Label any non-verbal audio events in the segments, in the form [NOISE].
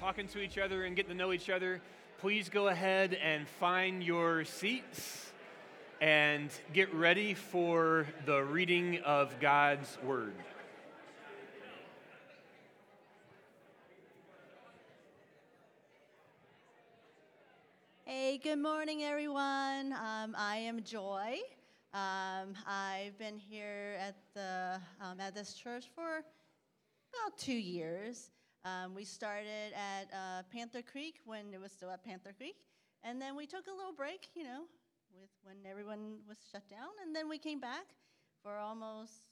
talking to each other and getting to know each other, please go ahead and find your seats and get ready for the reading of God's Word. Hey, good morning, everyone. Um, I am Joy. Um, I've been here at the um, at this church for about two years. Um, we started at uh, Panther Creek when it was still at Panther Creek, and then we took a little break, you know, with when everyone was shut down, and then we came back for almost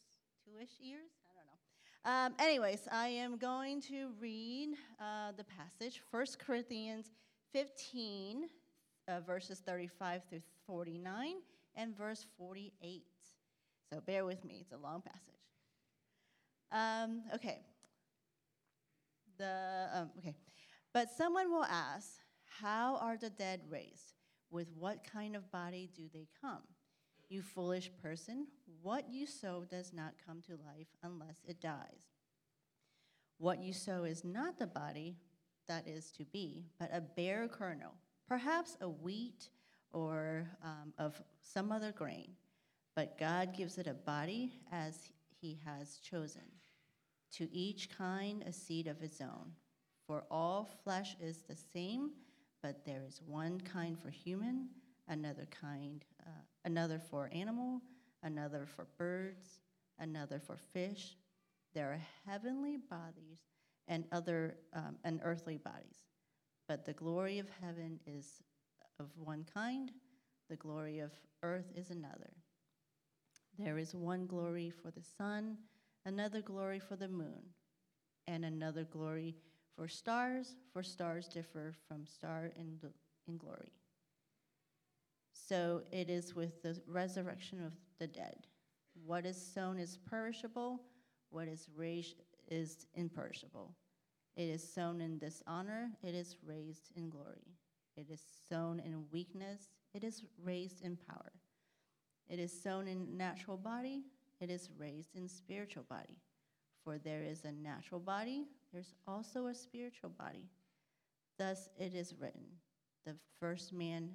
two-ish years. I don't know. Um, anyways, I am going to read uh, the passage, 1 Corinthians 15, uh, verses 35 through 49, and verse 48. So bear with me, it's a long passage. Um, okay. The, um, okay. But someone will ask, How are the dead raised? With what kind of body do they come? You foolish person, what you sow does not come to life unless it dies. What you sow is not the body that is to be, but a bare kernel perhaps a wheat or um, of some other grain, but God gives it a body as He has chosen. To each kind a seed of its own. For all flesh is the same, but there is one kind for human, another kind, uh, another for animal, another for birds, another for fish. There are heavenly bodies and other um, and earthly bodies. But the glory of heaven is of one kind, the glory of earth is another. There is one glory for the sun, another glory for the moon, and another glory for stars, for stars differ from star in, in glory. So it is with the resurrection of the dead. What is sown is perishable, what is raised is imperishable. It is sown in dishonor, it is raised in glory. It is sown in weakness, it is raised in power. It is sown in natural body, it is raised in spiritual body. For there is a natural body, there's also a spiritual body. Thus it is written the first man,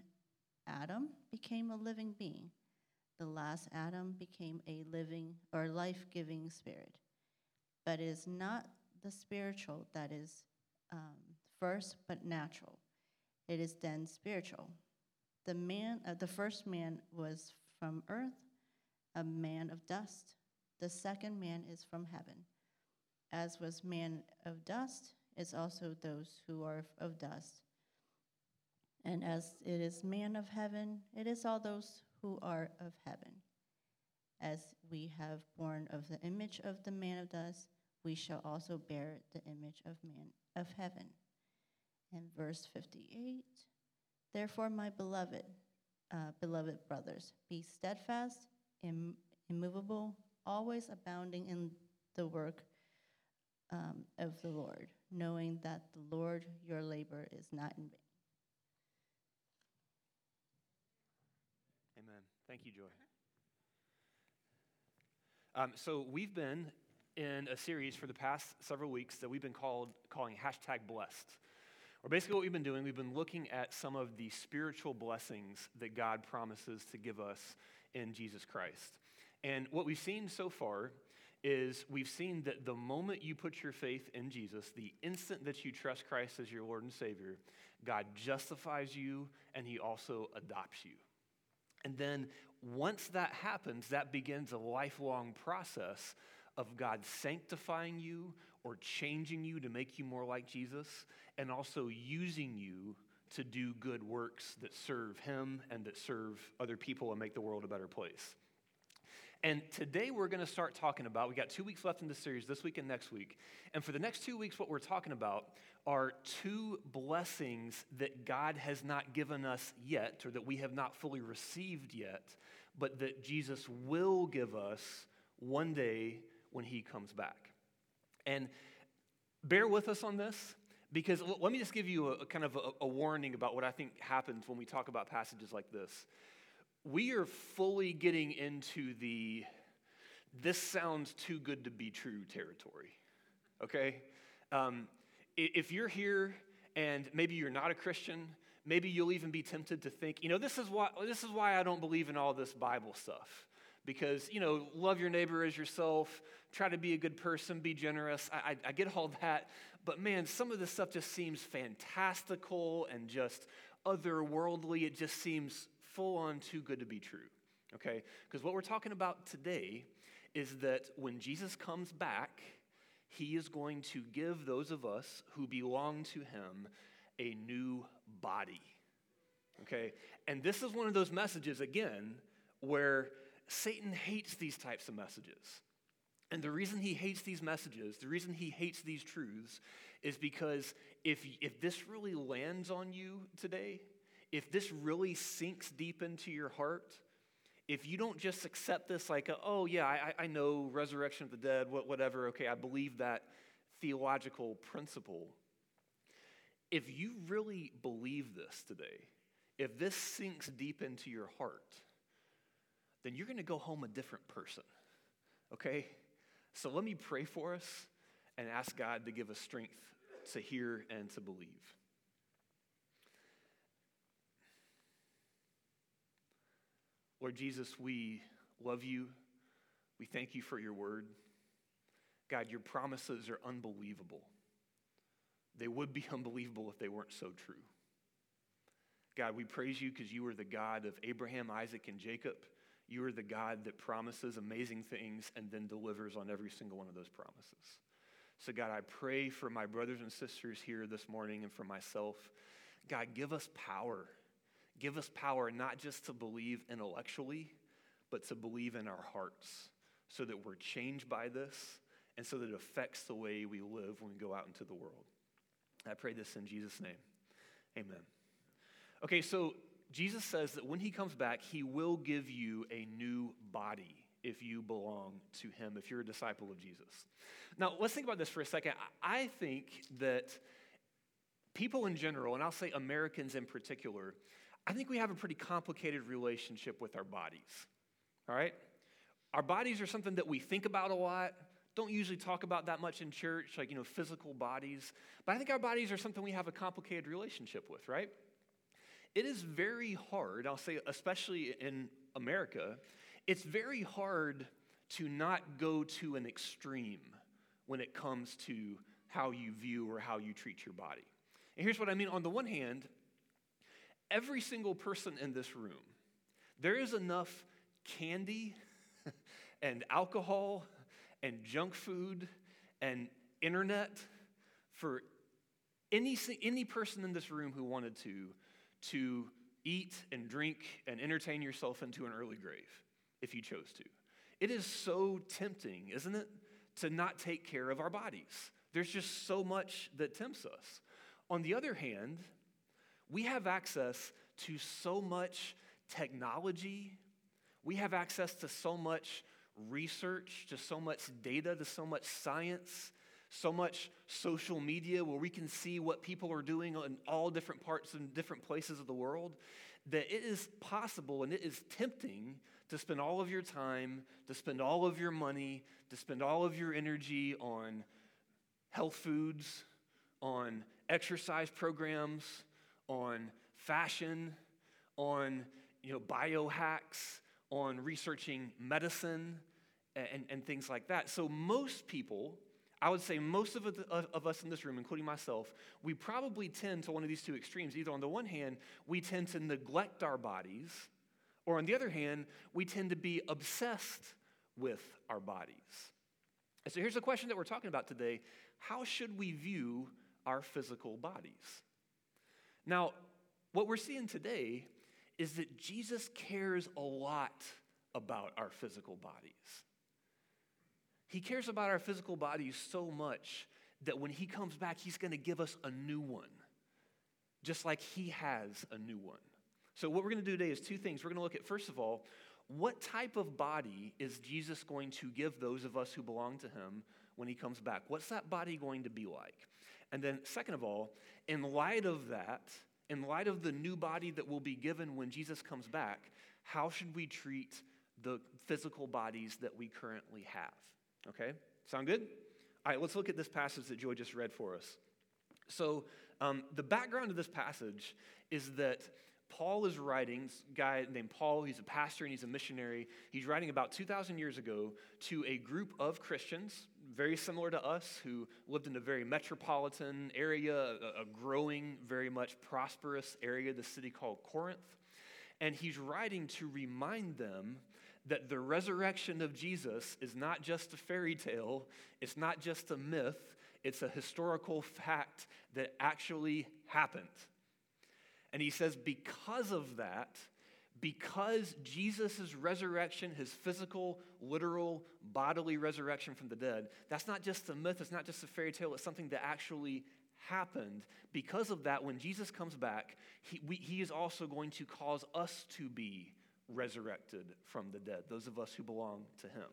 Adam, became a living being. The last Adam became a living or life giving spirit. But it is not the spiritual that is um, first, but natural. It is then spiritual. The man, uh, the first man was from earth, a man of dust. The second man is from heaven. As was man of dust, is also those who are of dust. And as it is man of heaven, it is all those who are of heaven. As we have born of the image of the man of dust, we shall also bear the image of man of heaven. And verse 58 Therefore, my beloved, uh, beloved brothers, be steadfast, Im- immovable, always abounding in the work um, of the Lord, knowing that the Lord your labor is not in vain. Amen. Thank you, Joy. Um, so we've been in a series for the past several weeks that we've been called calling hashtag blessed. Or basically, what we've been doing, we've been looking at some of the spiritual blessings that God promises to give us in Jesus Christ. And what we've seen so far is we've seen that the moment you put your faith in Jesus, the instant that you trust Christ as your Lord and Savior, God justifies you and He also adopts you. And then once that happens, that begins a lifelong process of God sanctifying you or changing you to make you more like Jesus, and also using you to do good works that serve Him and that serve other people and make the world a better place. And today we're going to start talking about, we got two weeks left in the series, this week and next week. And for the next two weeks, what we're talking about are two blessings that God has not given us yet, or that we have not fully received yet, but that Jesus will give us one day when he comes back. And bear with us on this because let me just give you a, a kind of a, a warning about what I think happens when we talk about passages like this. We are fully getting into the this sounds too good to be true territory, okay? Um, if you're here and maybe you're not a Christian, maybe you'll even be tempted to think, you know, this is why this is why I don't believe in all this Bible stuff. Because, you know, love your neighbor as yourself, try to be a good person, be generous. I, I, I get all that. But man, some of this stuff just seems fantastical and just otherworldly. It just seems full on too good to be true. Okay? Because what we're talking about today is that when Jesus comes back, he is going to give those of us who belong to him a new body. Okay? And this is one of those messages, again, where Satan hates these types of messages. And the reason he hates these messages, the reason he hates these truths, is because if, if this really lands on you today, if this really sinks deep into your heart, if you don't just accept this like, a, oh, yeah, I, I know resurrection of the dead, whatever, okay, I believe that theological principle. If you really believe this today, if this sinks deep into your heart, then you're going to go home a different person, okay? So let me pray for us and ask God to give us strength to hear and to believe. Lord Jesus, we love you. We thank you for your word. God, your promises are unbelievable. They would be [LAUGHS] unbelievable if they weren't so true. God, we praise you because you are the God of Abraham, Isaac, and Jacob. You are the God that promises amazing things and then delivers on every single one of those promises. So, God, I pray for my brothers and sisters here this morning and for myself. God, give us power. Give us power not just to believe intellectually, but to believe in our hearts so that we're changed by this and so that it affects the way we live when we go out into the world. I pray this in Jesus' name. Amen. Okay, so Jesus says that when he comes back, he will give you a new body if you belong to him, if you're a disciple of Jesus. Now, let's think about this for a second. I think that people in general, and I'll say Americans in particular, I think we have a pretty complicated relationship with our bodies. All right? Our bodies are something that we think about a lot. Don't usually talk about that much in church, like, you know, physical bodies. But I think our bodies are something we have a complicated relationship with, right? It is very hard, I'll say, especially in America, it's very hard to not go to an extreme when it comes to how you view or how you treat your body. And here's what I mean on the one hand, every single person in this room, there is enough candy [LAUGHS] and alcohol and junk food and internet for any, any person in this room who wanted to to eat and drink and entertain yourself into an early grave if you chose to. It is so tempting, isn't it, to not take care of our bodies. There's just so much that tempts us. On the other hand, we have access to so much technology, we have access to so much research, to so much data, to so much science so much social media where we can see what people are doing in all different parts and different places of the world, that it is possible and it is tempting to spend all of your time, to spend all of your money, to spend all of your energy on health foods, on exercise programs, on fashion, on you know, biohacks, on researching medicine, and, and things like that. So most people I would say most of, of us in this room, including myself, we probably tend to one of these two extremes. Either on the one hand, we tend to neglect our bodies, or on the other hand, we tend to be obsessed with our bodies. And so here's the question that we're talking about today How should we view our physical bodies? Now, what we're seeing today is that Jesus cares a lot about our physical bodies. He cares about our physical bodies so much that when He comes back, He's going to give us a new one, just like He has a new one. So, what we're going to do today is two things. We're going to look at, first of all, what type of body is Jesus going to give those of us who belong to Him when He comes back? What's that body going to be like? And then, second of all, in light of that, in light of the new body that will be given when Jesus comes back, how should we treat the physical bodies that we currently have? Okay? Sound good? All right, let's look at this passage that Joy just read for us. So, um, the background of this passage is that Paul is writing, guy named Paul, he's a pastor and he's a missionary. He's writing about 2,000 years ago to a group of Christians, very similar to us, who lived in a very metropolitan area, a, a growing, very much prosperous area, the city called Corinth. And he's writing to remind them that the resurrection of Jesus is not just a fairy tale, it's not just a myth, it's a historical fact that actually happened. And he says, because of that, because Jesus' resurrection, his physical, literal, bodily resurrection from the dead, that's not just a myth, it's not just a fairy tale, it's something that actually happened. Because of that, when Jesus comes back, he, we, he is also going to cause us to be resurrected from the dead, those of us who belong to him.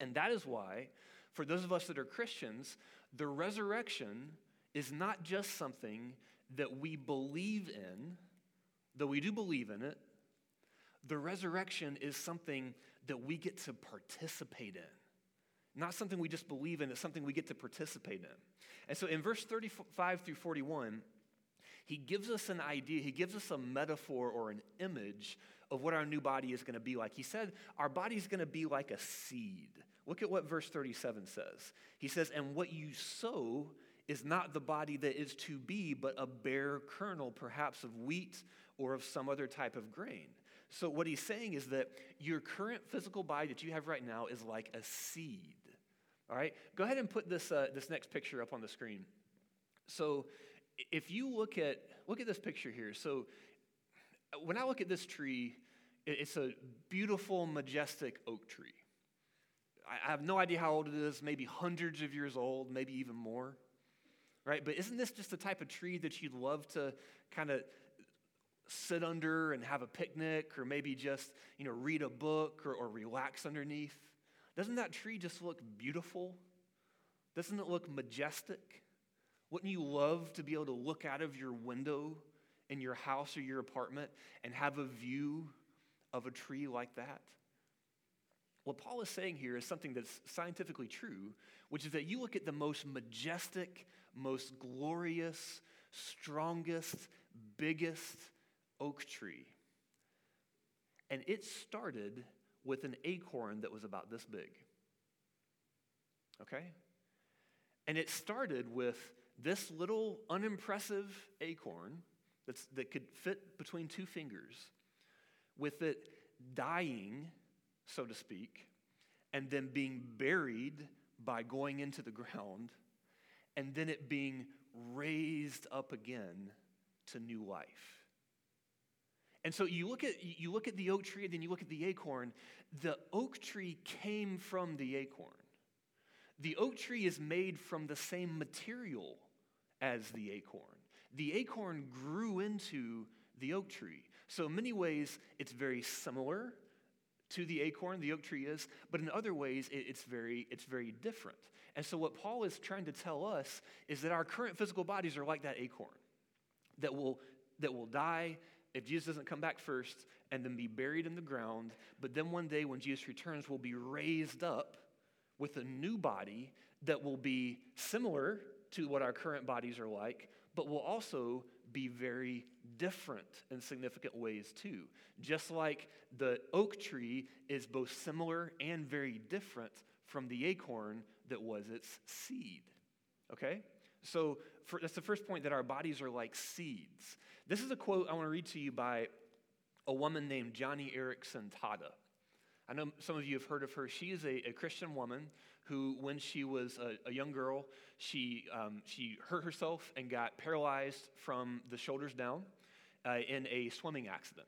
And that is why, for those of us that are Christians, the resurrection is not just something that we believe in, though we do believe in it, the resurrection is something that we get to participate in. Not something we just believe in, it's something we get to participate in. And so in verse 35 through 41, he gives us an idea, he gives us a metaphor or an image of what our new body is going to be like. He said, Our body is going to be like a seed. Look at what verse 37 says. He says, And what you sow is not the body that is to be, but a bare kernel, perhaps of wheat or of some other type of grain. So, what he's saying is that your current physical body that you have right now is like a seed. All right? Go ahead and put this, uh, this next picture up on the screen. So, if you look at, look at this picture here. So, when I look at this tree, it's a beautiful, majestic oak tree. I have no idea how old it is, maybe hundreds of years old, maybe even more right? But isn't this just the type of tree that you'd love to kind of sit under and have a picnic or maybe just, you know, read a book or, or relax underneath? Doesn't that tree just look beautiful? Doesn't it look majestic? Wouldn't you love to be able to look out of your window in your house or your apartment and have a view of a tree like that? What Paul is saying here is something that's scientifically true, which is that you look at the most majestic, most glorious, strongest, biggest oak tree. And it started with an acorn that was about this big. Okay? And it started with this little unimpressive acorn that's, that could fit between two fingers, with it dying, so to speak, and then being buried by going into the ground and then it being raised up again to new life. And so you look at you look at the oak tree and then you look at the acorn. The oak tree came from the acorn. The oak tree is made from the same material as the acorn. The acorn grew into the oak tree. So in many ways it's very similar to the acorn, the oak tree is, but in other ways it's very it's very different. And so, what Paul is trying to tell us is that our current physical bodies are like that acorn that will, that will die if Jesus doesn't come back first and then be buried in the ground. But then one day, when Jesus returns, we'll be raised up with a new body that will be similar to what our current bodies are like, but will also be very different in significant ways too. Just like the oak tree is both similar and very different from the acorn that was its seed. Okay? So for, that's the first point that our bodies are like seeds. This is a quote I want to read to you by a woman named Joni Eareckson Tada. I know some of you have heard of her. She is a, a Christian woman who, when she was a, a young girl, she, um, she hurt herself and got paralyzed from the shoulders down uh, in a swimming accident.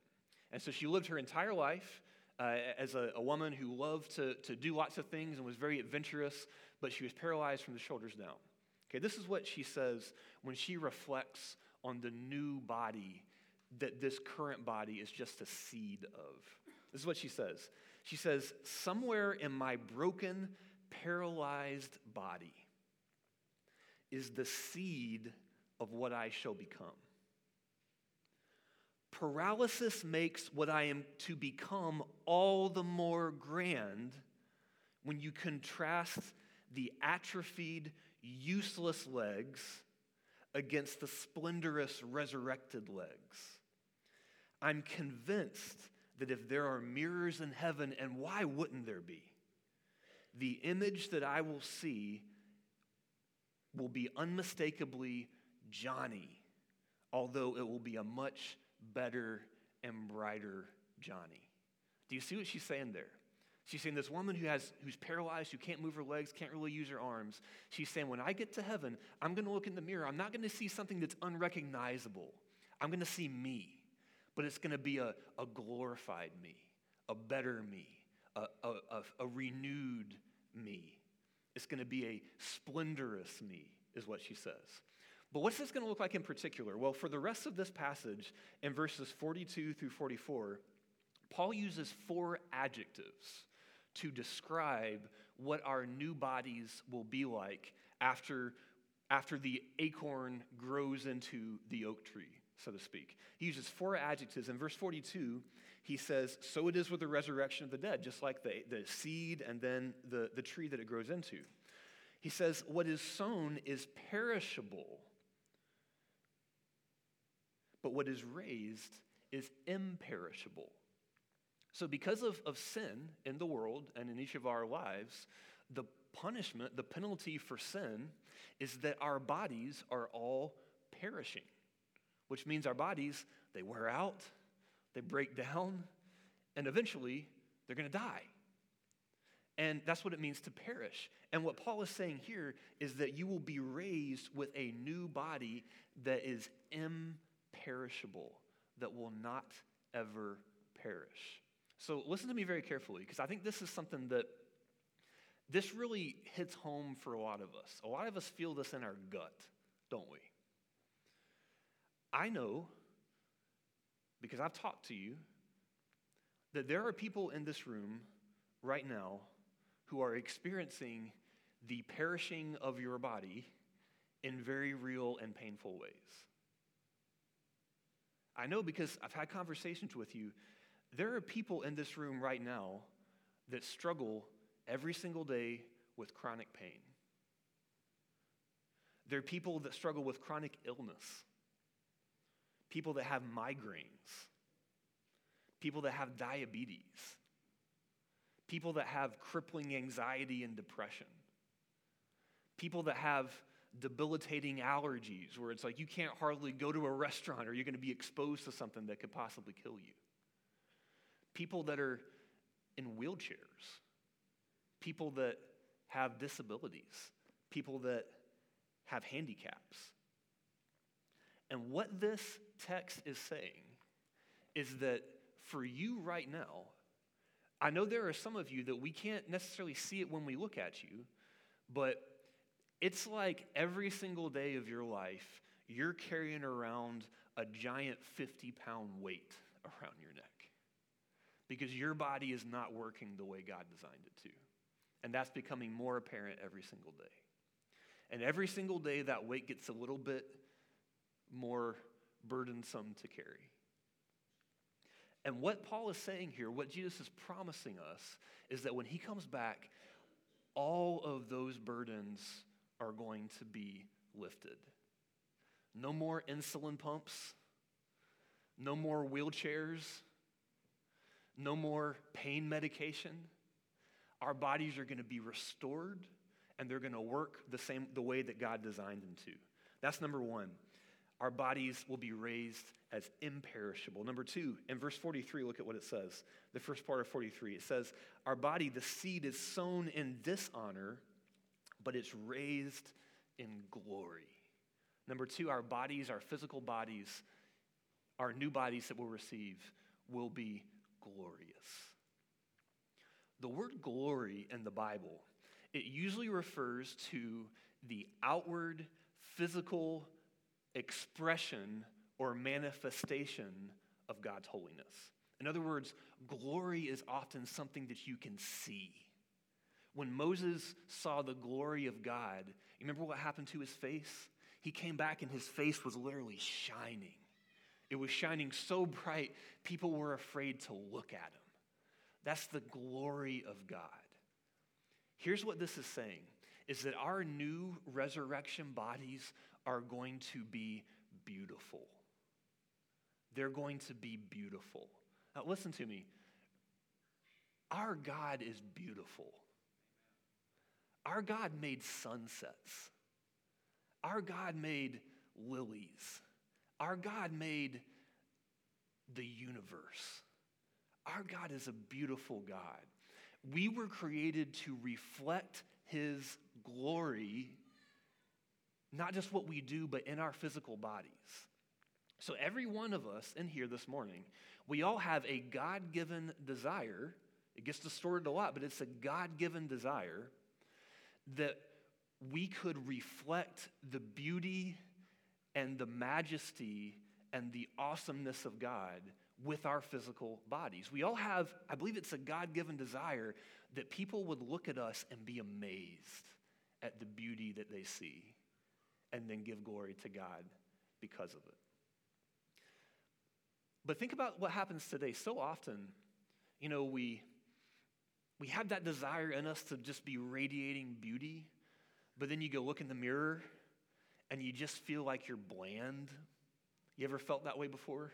And so she lived her entire life uh, as a, a, woman who loved to, to do lots of things and was very adventurous, but she was paralyzed from the shoulders down. Okay, this is what she says when she reflects on the new body that this current body is just a seed of. This is what she says. She says, Somewhere in my broken, paralyzed body is the seed of what I shall become. Paralysis makes what I am to become all the more grand when you contrast the atrophied, useless legs against the splendorous resurrected legs. I'm convinced that if there are mirrors in heaven, and why wouldn't there be? The image that I will see will be unmistakably Joni, although it will be a much better and brighter Joni. Do you see what she's saying there? She's saying this woman who has who's paralyzed, who can't move her legs, can't really use her arms. She's saying, when I get to heaven, I'm going to look in the mirror. I'm not going to see something that's unrecognizable. I'm going to see me, but it's going to be a, a glorified me, a better me, a, a, a, a renewed me. It's going to be a splendorous me, is what she says. But what's this going to look like in particular? Well, for the rest of this passage, in verses 42 through 44, Paul uses four adjectives to describe what our new bodies will be like after, after the acorn grows into the oak tree, so to speak. He uses four adjectives. In verse 42, he says, So it is with the resurrection of the dead, just like the, the seed and then the, the tree that it grows into. He says, What is sown is perishable, but what is raised is imperishable. So, because of, of sin in the world and in each of our lives, the punishment, the penalty for sin, is that our bodies are all perishing, which means our bodies, they wear out, they break down, and eventually they're going to die. And that's what it means to perish. And what Paul is saying here is that you will be raised with a new body that is imperishable, that will not ever perish. So listen to me very carefully because I think this is something that this really hits home for a lot of us. A lot of us feel this in our gut, don't we? I know because I've talked to you that there are people in this room right now who are experiencing the perishing of your body in very real and painful ways. I know because I've had conversations with you there are people in this room right now that struggle every single day with chronic pain. There are people that struggle with chronic illness, people that have migraines, people that have diabetes, people that have crippling anxiety and depression, people that have debilitating allergies where it's like you can't hardly go to a restaurant or you're going to be exposed to something that could possibly kill you people that are in wheelchairs, people that have disabilities, people that have handicaps. And what this text is saying is that for you right now, I know there are some of you that we can't necessarily see it when we look at you, but it's like every single day of your life, you're carrying around a giant 50 pound weight around your neck because your body is not working the way God designed it to. And that's becoming more apparent every single day. And every single day, that weight gets a little bit more burdensome to carry. And what Paul is saying here, what Jesus is promising us, is that when he comes back, all of those burdens are going to be lifted. No more insulin pumps, no more wheelchairs no more pain medication. Our bodies are going to be restored and they're going to work the same the way that God designed them to. That's number 1. Our bodies will be raised as imperishable. Number 2, in verse 43 look at what it says. The first part of 43 it says, "Our body the seed is sown in dishonor, but it's raised in glory." Number 2, our bodies, our physical bodies, our new bodies that we'll receive will be glorious. The word glory in the Bible, it usually refers to the outward physical expression or manifestation of God's holiness. In other words, glory is often something that you can see. When Moses saw the glory of God, you remember what happened to his face? He came back and his face was literally shining. It was shining so bright, people were afraid to look at him. That's the glory of God. Here's what this is saying is that our new resurrection bodies are going to be beautiful. They're going to be beautiful. Now, listen to me. Our God is beautiful. Our God made sunsets. Our God made lilies. Our God made the universe. Our God is a beautiful God. We were created to reflect His glory, not just what we do, but in our physical bodies. So, every one of us in here this morning, we all have a God given desire. It gets distorted a lot, but it's a God given desire that we could reflect the beauty and the majesty and the awesomeness of God with our physical bodies. We all have, I believe it's a God given desire that people would look at us and be amazed at the beauty that they see and then give glory to God because of it. But think about what happens today. So often, you know, we, we have that desire in us to just be radiating beauty, but then you go look in the mirror and you just feel like you're bland. You ever felt that way before?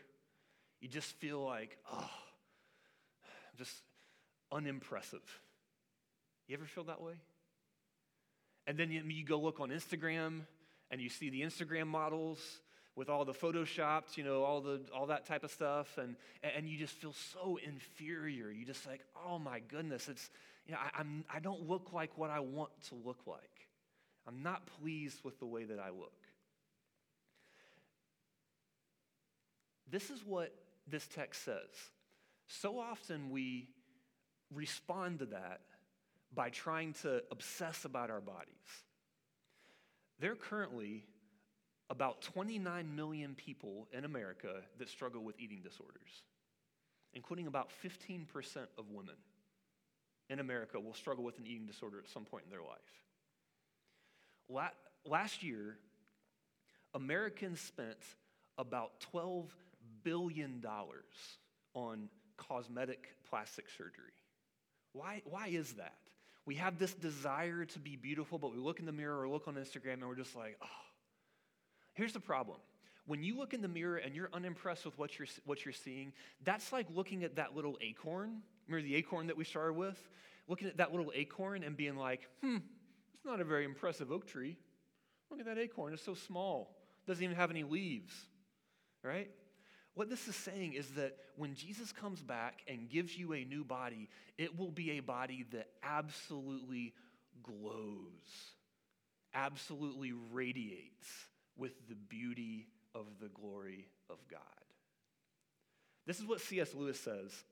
You just feel like, oh, just unimpressive. You ever feel that way? And then you, you go look on Instagram and you see the Instagram models with all the photoshopped, you know, all the all that type of stuff, and and you just feel so inferior. You just like, oh my goodness, it's you know, I, I'm I don't look like what I want to look like. I'm not pleased with the way that I look. This is what this text says. So often we respond to that by trying to obsess about our bodies. There are currently about 29 million people in America that struggle with eating disorders, including about 15% of women in America will struggle with an eating disorder at some point in their life. Last year, Americans spent about $12 billion on cosmetic plastic surgery. Why, why is that? We have this desire to be beautiful, but we look in the mirror or look on Instagram and we're just like, oh. Here's the problem. When you look in the mirror and you're unimpressed with what you're, what you're seeing, that's like looking at that little acorn. Remember the acorn that we started with? Looking at that little acorn and being like, hmm, it's not a very impressive oak tree. Look at that acorn, it's so small. Doesn't even have any leaves, right? What this is saying is that when Jesus comes back and gives you a new body, it will be a body that absolutely glows, absolutely radiates with the beauty of the glory of God. This is what C.S. Lewis says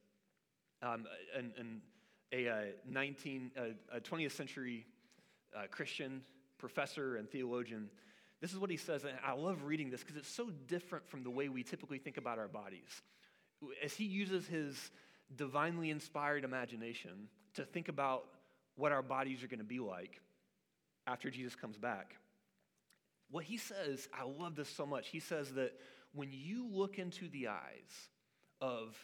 um, in, in a, uh, 19, uh, a 20th century uh, Christian professor and theologian. This is what he says, and I love reading this because it's so different from the way we typically think about our bodies. As he uses his divinely inspired imagination to think about what our bodies are going to be like after Jesus comes back, what he says, I love this so much. He says that when you look into the eyes of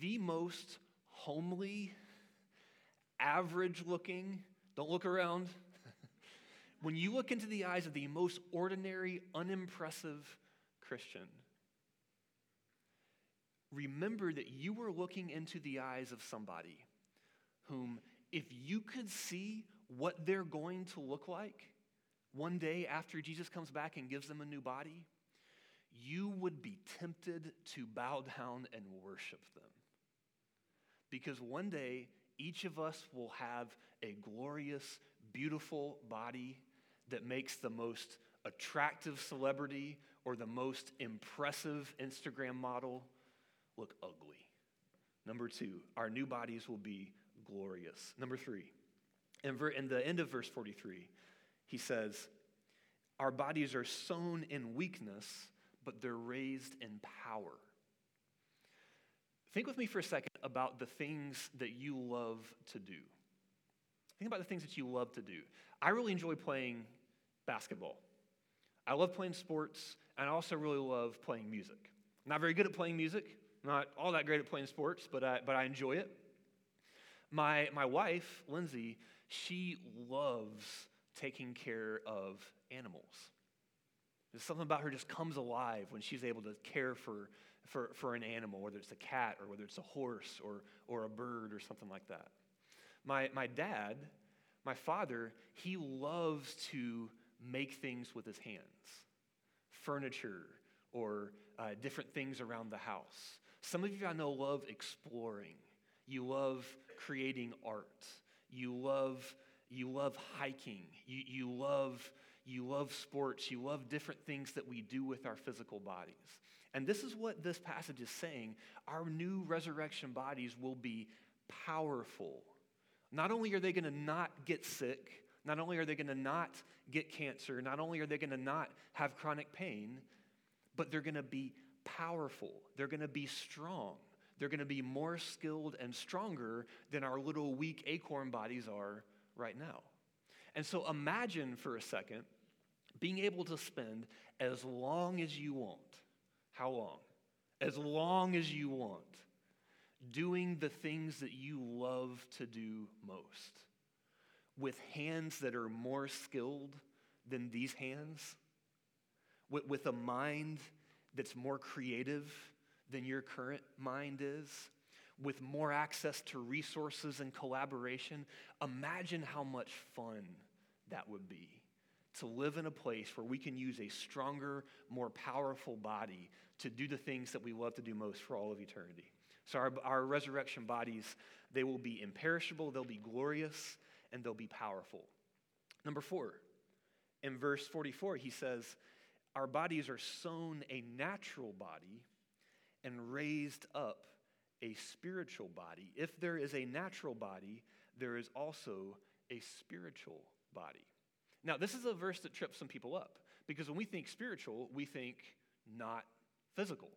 the most homely, average looking, don't look around, when you look into the eyes of the most ordinary, unimpressive Christian, remember that you were looking into the eyes of somebody whom, if you could see what they're going to look like one day after Jesus comes back and gives them a new body, you would be tempted to bow down and worship them. Because one day, each of us will have a glorious, beautiful body that makes the most attractive celebrity or the most impressive Instagram model look ugly. Number two, our new bodies will be glorious. Number three, in, ver- in the end of verse 43, he says, Our bodies are sown in weakness, but they're raised in power. Think with me for a second about the things that you love to do. Think about the things that you love to do. I really enjoy playing basketball. I love playing sports, and I also really love playing music. Not very good at playing music, not all that great at playing sports, but I, but I enjoy it. My, my wife, Lindsay, she loves taking care of animals. There's something about her just comes alive when she's able to care for, for, for an animal, whether it's a cat or whether it's a horse or, or a bird or something like that. My, my dad, my father, he loves to make things with his hands furniture or uh, different things around the house. Some of you I know love exploring. You love creating art. You love, you love hiking. You, you, love, you love sports. You love different things that we do with our physical bodies. And this is what this passage is saying. Our new resurrection bodies will be powerful. Not only are they going to not get sick, not only are they going to not get cancer, not only are they going to not have chronic pain, but they're going to be powerful. They're going to be strong. They're going to be more skilled and stronger than our little weak acorn bodies are right now. And so imagine for a second being able to spend as long as you want. How long? As long as you want doing the things that you love to do most with hands that are more skilled than these hands, with, with a mind that's more creative than your current mind is, with more access to resources and collaboration, imagine how much fun that would be to live in a place where we can use a stronger, more powerful body to do the things that we love to do most for all of eternity. So, our, our resurrection bodies, they will be imperishable, they'll be glorious, and they'll be powerful. Number four, in verse 44, he says, Our bodies are sown a natural body and raised up a spiritual body. If there is a natural body, there is also a spiritual body. Now, this is a verse that trips some people up because when we think spiritual, we think not physical.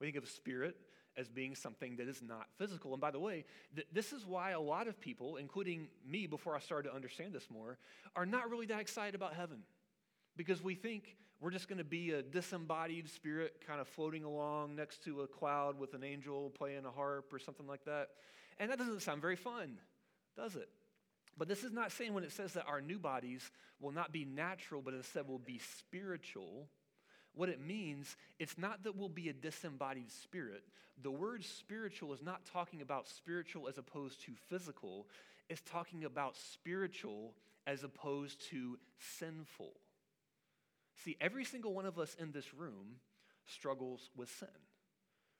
We think of spirit as being something that is not physical. And by the way, th- this is why a lot of people, including me before I started to understand this more, are not really that excited about heaven because we think we're just going to be a disembodied spirit kind of floating along next to a cloud with an angel playing a harp or something like that. And that doesn't sound very fun, does it? But this is not saying when it says that our new bodies will not be natural, but instead will be spiritual. What it means, it's not that we'll be a disembodied spirit. The word spiritual is not talking about spiritual as opposed to physical, it's talking about spiritual as opposed to sinful. See, every single one of us in this room struggles with sin,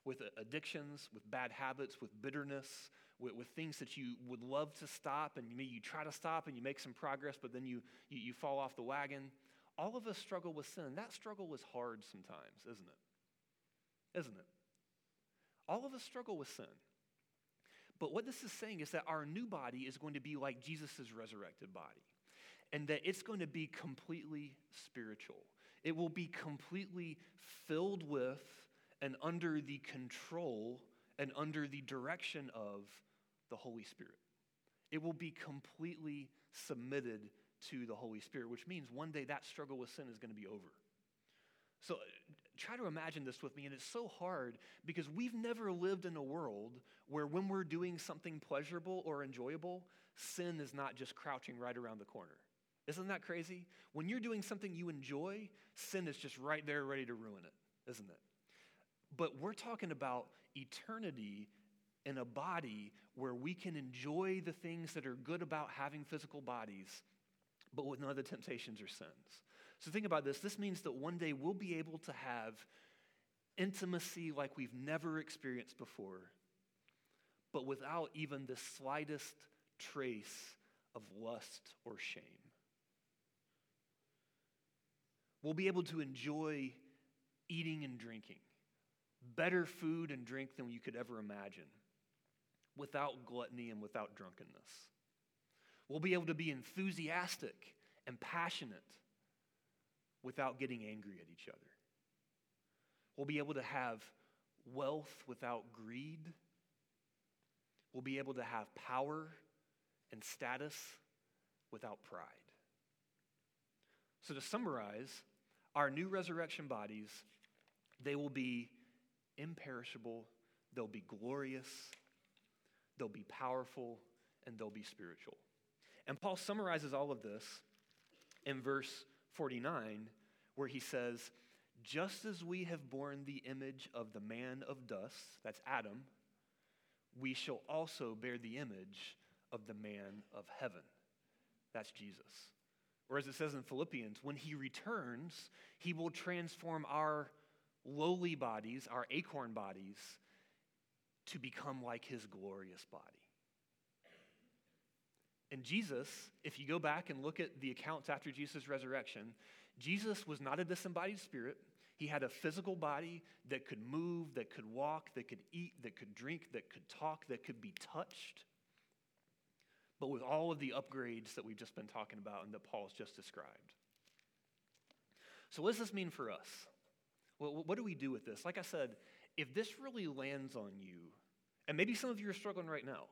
with addictions, with bad habits, with bitterness, with, with things that you would love to stop, and you try to stop and you make some progress, but then you, you, you fall off the wagon. All of us struggle with sin. That struggle is hard sometimes, isn't it? Isn't it? All of us struggle with sin. But what this is saying is that our new body is going to be like Jesus' resurrected body and that it's going to be completely spiritual. It will be completely filled with and under the control and under the direction of the Holy Spirit. It will be completely submitted to the Holy Spirit, which means one day that struggle with sin is going to be over. So try to imagine this with me, and it's so hard because we've never lived in a world where when we're doing something pleasurable or enjoyable, sin is not just crouching right around the corner. Isn't that crazy? When you're doing something you enjoy, sin is just right there ready to ruin it, isn't it? But we're talking about eternity in a body where we can enjoy the things that are good about having physical bodies, but with none of the temptations or sins. So think about this. This means that one day we'll be able to have intimacy like we've never experienced before, but without even the slightest trace of lust or shame. We'll be able to enjoy eating and drinking, better food and drink than you could ever imagine, without gluttony and without drunkenness. We'll be able to be enthusiastic and passionate without getting angry at each other. We'll be able to have wealth without greed. We'll be able to have power and status without pride. So, to summarize, our new resurrection bodies, they will be imperishable, they'll be glorious, they'll be powerful, and they'll be spiritual. And Paul summarizes all of this in verse 49, where he says, Just as we have borne the image of the man of dust, that's Adam, we shall also bear the image of the man of heaven. That's Jesus. Or as it says in Philippians, when he returns, he will transform our lowly bodies, our acorn bodies, to become like his glorious body. And Jesus, if you go back and look at the accounts after Jesus' resurrection, Jesus was not a disembodied spirit. He had a physical body that could move, that could walk, that could eat, that could drink, that could talk, that could be touched. But with all of the upgrades that we've just been talking about and that Paul's just described. So, what does this mean for us? Well, what do we do with this? Like I said, if this really lands on you, and maybe some of you are struggling right now,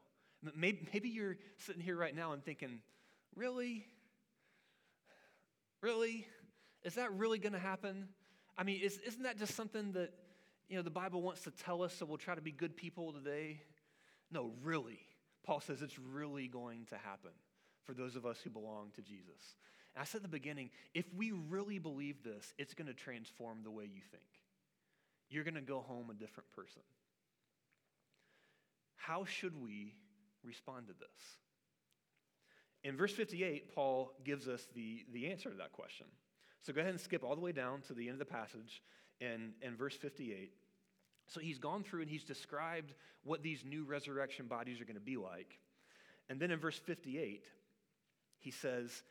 maybe, maybe you're sitting here right now and thinking, really? Really? Is that really going to happen? I mean, is, isn't that just something that, you know, the Bible wants to tell us so we'll try to be good people today? No, really. Paul says it's really going to happen for those of us who belong to Jesus. And I said at the beginning, if we really believe this, it's going to transform the way you think. You're going to go home a different person. How should we respond to this? In verse 58, Paul gives us the, the answer to that question. So go ahead and skip all the way down to the end of the passage in, in verse 58. So he's gone through and he's described what these new resurrection bodies are going to be like. And then in verse 58, he says,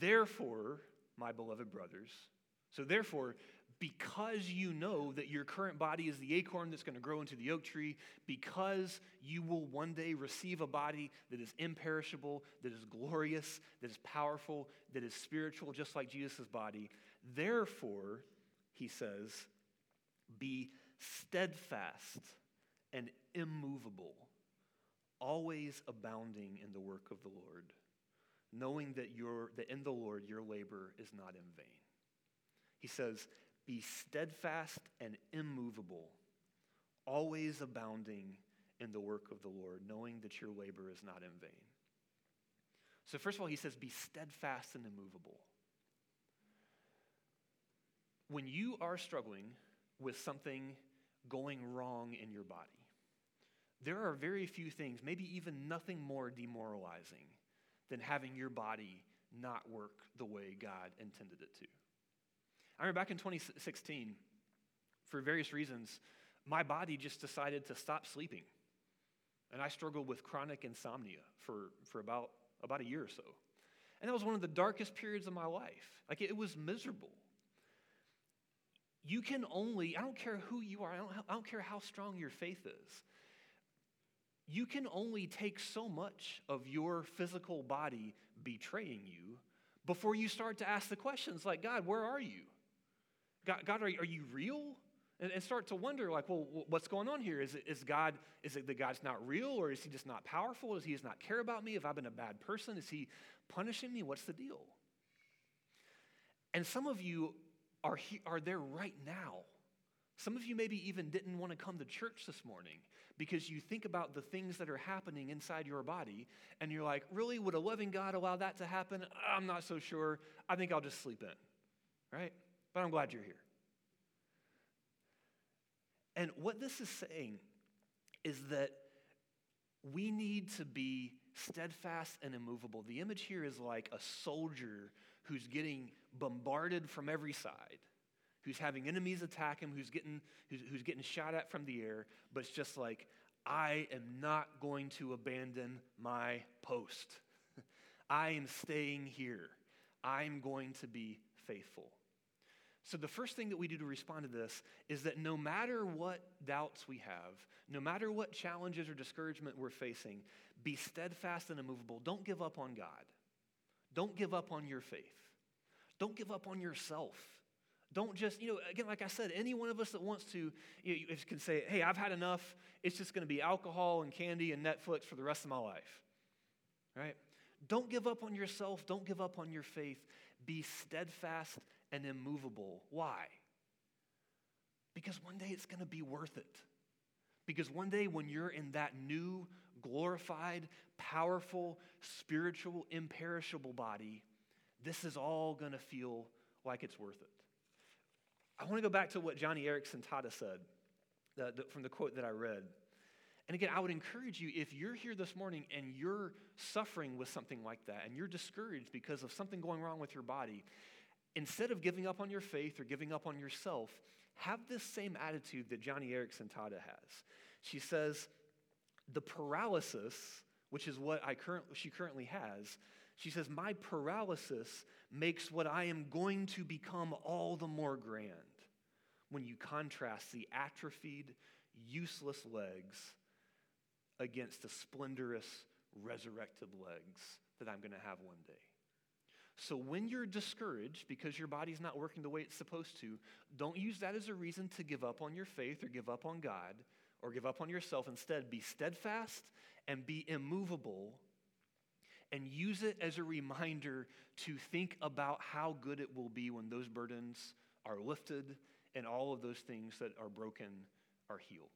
Therefore, my beloved brothers, so therefore, because you know that your current body is the acorn that's going to grow into the oak tree, because you will one day receive a body that is imperishable, that is glorious, that is powerful, that is spiritual, just like Jesus' body, therefore, he says, be steadfast and immovable, always abounding in the work of the Lord knowing that, your, that in the Lord your labor is not in vain. He says, Be steadfast and immovable, always abounding in the work of the Lord, knowing that your labor is not in vain. So, first of all, he says, Be steadfast and immovable. When you are struggling with something going wrong in your body, there are very few things, maybe even nothing more demoralizing than having your body not work the way God intended it to. I remember back in 2016, for various reasons, my body just decided to stop sleeping. And I struggled with chronic insomnia for, for about, about a year or so. And that was one of the darkest periods of my life. Like it was miserable. You can only, I don't care who you are, I don't, I don't care how strong your faith is, you can only take so much of your physical body betraying you before you start to ask the questions like, God, where are you? God, God are, are you real? And, and, start to wonder, like, well, what's going on here? Is, it, is God, is it that God's not real or is he just not powerful? Does he just not care about me? Have I been a bad person? Is he punishing me? What's the deal? And some of you are, he, are there right now. Some of you maybe even didn't want to come to church this morning because you think about the things that are happening inside your body and you're like, really, would a loving God allow that to happen? I'm not so sure. I think I'll just sleep in, right? But I'm glad you're here. And what this is saying is that we need to be steadfast and immovable. The image here is like a soldier who's getting bombarded from every side who's having enemies attack him, who's getting, who's, who's getting shot at from the air, but it's just like, I am not going to abandon my post. [LAUGHS] I am staying here. I'm going to be faithful. So, the first thing that we do to respond to this is that no matter what doubts we have, no matter what challenges or discouragement we're facing, be steadfast and immovable. Don't give up on God. Don't give up on your faith. Don't give up on yourself. Don't just, you know, again, like I said, any one of us that wants to you know, can say, hey, I've had enough. It's just going to be alcohol and candy and Netflix for the rest of my life. Right? Don't give up on yourself. Don't give up on your faith. Be steadfast and immovable. Why? Because one day it's going to be worth it. Because one day when you're in that new, glorified, powerful, spiritual, imperishable body, this is all going to feel like it's worth it. I want to go back to what Joni Eareckson Tada said the, the, from the quote that I read. And again, I would encourage you if you're here this morning and you're suffering with something like that and you're discouraged because of something going wrong with your body, instead of giving up on your faith or giving up on yourself, have this same attitude that Joni Eareckson Tada has. She says, the paralysis, which is what I current, she currently has, she says, My paralysis makes what I am going to become all the more grand when you contrast the atrophied, useless legs against the splendorous, resurrected legs that I'm going to have one day. So when you're discouraged because your body's not working the way it's supposed to, don't use that as a reason to give up on your faith or give up on God or give up on yourself. Instead, be steadfast and be immovable and use it as a reminder to think about how good it will be when those burdens are lifted and all of those things that are broken are healed.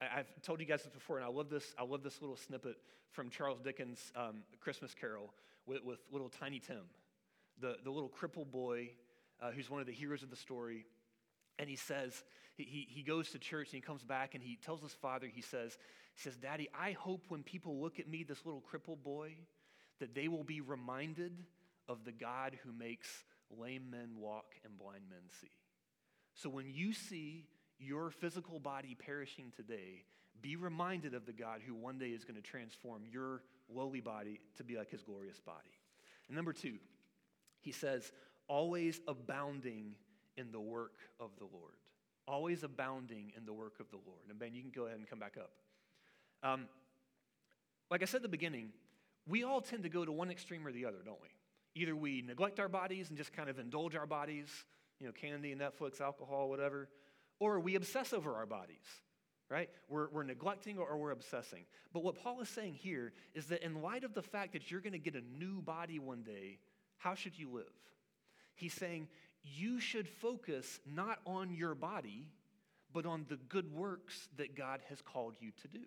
I've told you guys this before, and I love this. I love this little snippet from Charles Dickens' um, Christmas Carol with, with, little Tiny Tim, the, the little crippled boy uh, who's one of the heroes of the story. And he says, he, he goes to church and he comes back and he tells his father, he says, he says, Daddy, I hope when people look at me, this little crippled boy, that they will be reminded of the God who makes lame men walk and blind men see. So when you see your physical body perishing today, be reminded of the God who one day is going to transform your lowly body to be like his glorious body. And number two, he says, always abounding in the work of the Lord. Always abounding in the work of the Lord. And Ben, you can go ahead and come back up. Um, like I said at the beginning, we all tend to go to one extreme or the other, don't we? Either we neglect our bodies and just kind of indulge our bodies, you know, candy, Netflix, alcohol, whatever, or we obsess over our bodies, right? We're, we're neglecting or, we're obsessing. But what Paul is saying here is that in light of the fact that you're going to get a new body one day, how should you live? He's saying you should focus not on your body, but on the good works that God has called you to do.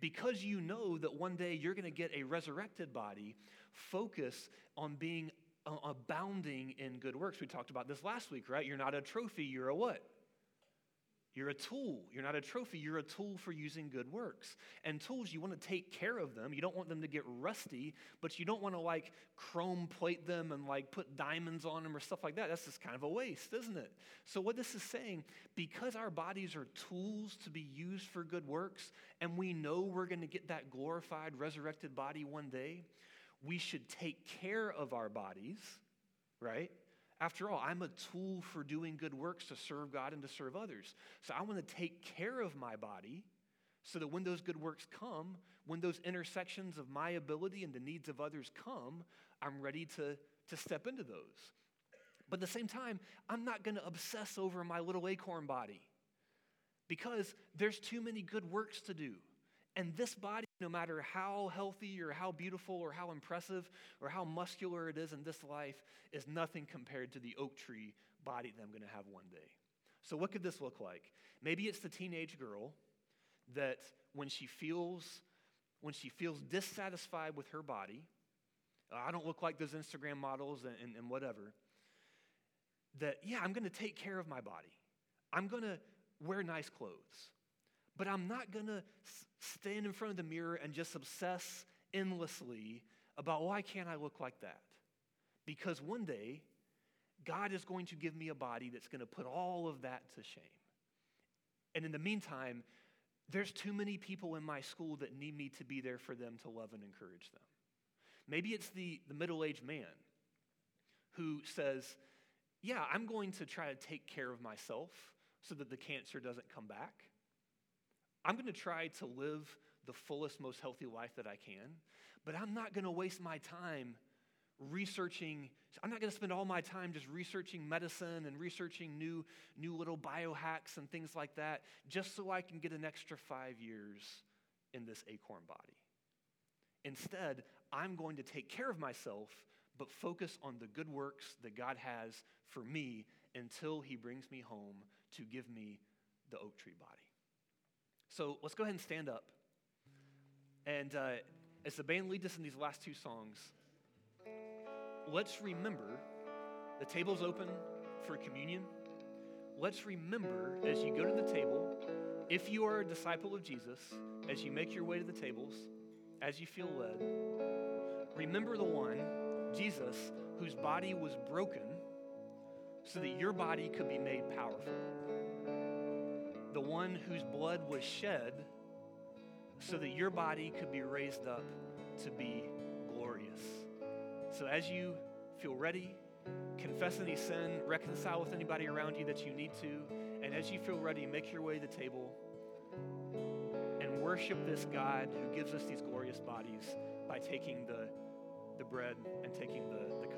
Because you know that one day you're going to get a resurrected body, focus on being uh, abounding in good works. We talked about this last week, right? You're not a trophy, you're a what? You're a tool. You're not a trophy. You're a tool for using good works. And tools, you want to take care of them. You don't want them to get rusty, but you don't want to like chrome plate them and like put diamonds on them or stuff like that. That's just kind of a waste, isn't it? So, what this is saying, because our bodies are tools to be used for good works, and we know we're going to get that glorified, resurrected body one day, we should take care of our bodies, right? After all, I'm a tool for doing good works to serve God and to serve others. So I want to take care of my body so that when those good works come, when those intersections of my ability and the needs of others come, I'm ready to, to step into those. But at the same time, I'm not going to obsess over my little acorn body because there's too many good works to do. And this body, no matter how healthy or how beautiful or how impressive or how muscular it is in this life, is nothing compared to the oak tree body that I'm going to have one day. So, what could this look like? Maybe it's the teenage girl that when she feels when she feels dissatisfied with her body, uh, I don't look like those Instagram models and, and, and whatever, that, yeah, I'm to take care of my body. I'm to wear nice clothes. But I'm not to stand in front of the mirror and just obsess endlessly about why can't I look like that? Because one day, God is going to give me a body that's going to put all of that to shame. And in the meantime, there's too many people in my school that need me to be there for them to love and encourage them. Maybe it's the, the middle aged man who says, Yeah, I'm going to try to take care of myself so that the cancer doesn't come back. I'm going to try to live the fullest, most healthy life that I can, but I'm not going to waste my time researching i'm not going to spend all my time just researching medicine and researching new new little biohacks and things like that just so i can get an extra five years in this acorn body. Instead i'm going to take care of myself but focus on the good works that god has for me until he brings me home to give me the oak tree body so let's go ahead and stand up. And uh, as the band leads us in these last two songs, let's remember the table's open for communion. Let's remember as you go to the table, if you are a disciple of Jesus, as you make your way to the tables, as you feel led, remember the one, Jesus, whose body was broken so that your body could be made powerful. The one whose blood was shed so that your body could be raised up to be glorious. So as you feel ready, confess any sin, reconcile with anybody around you that you need to, and as you feel ready, make your way to the table and worship this God who gives us these glorious bodies by taking the, the bread and taking the, the cup.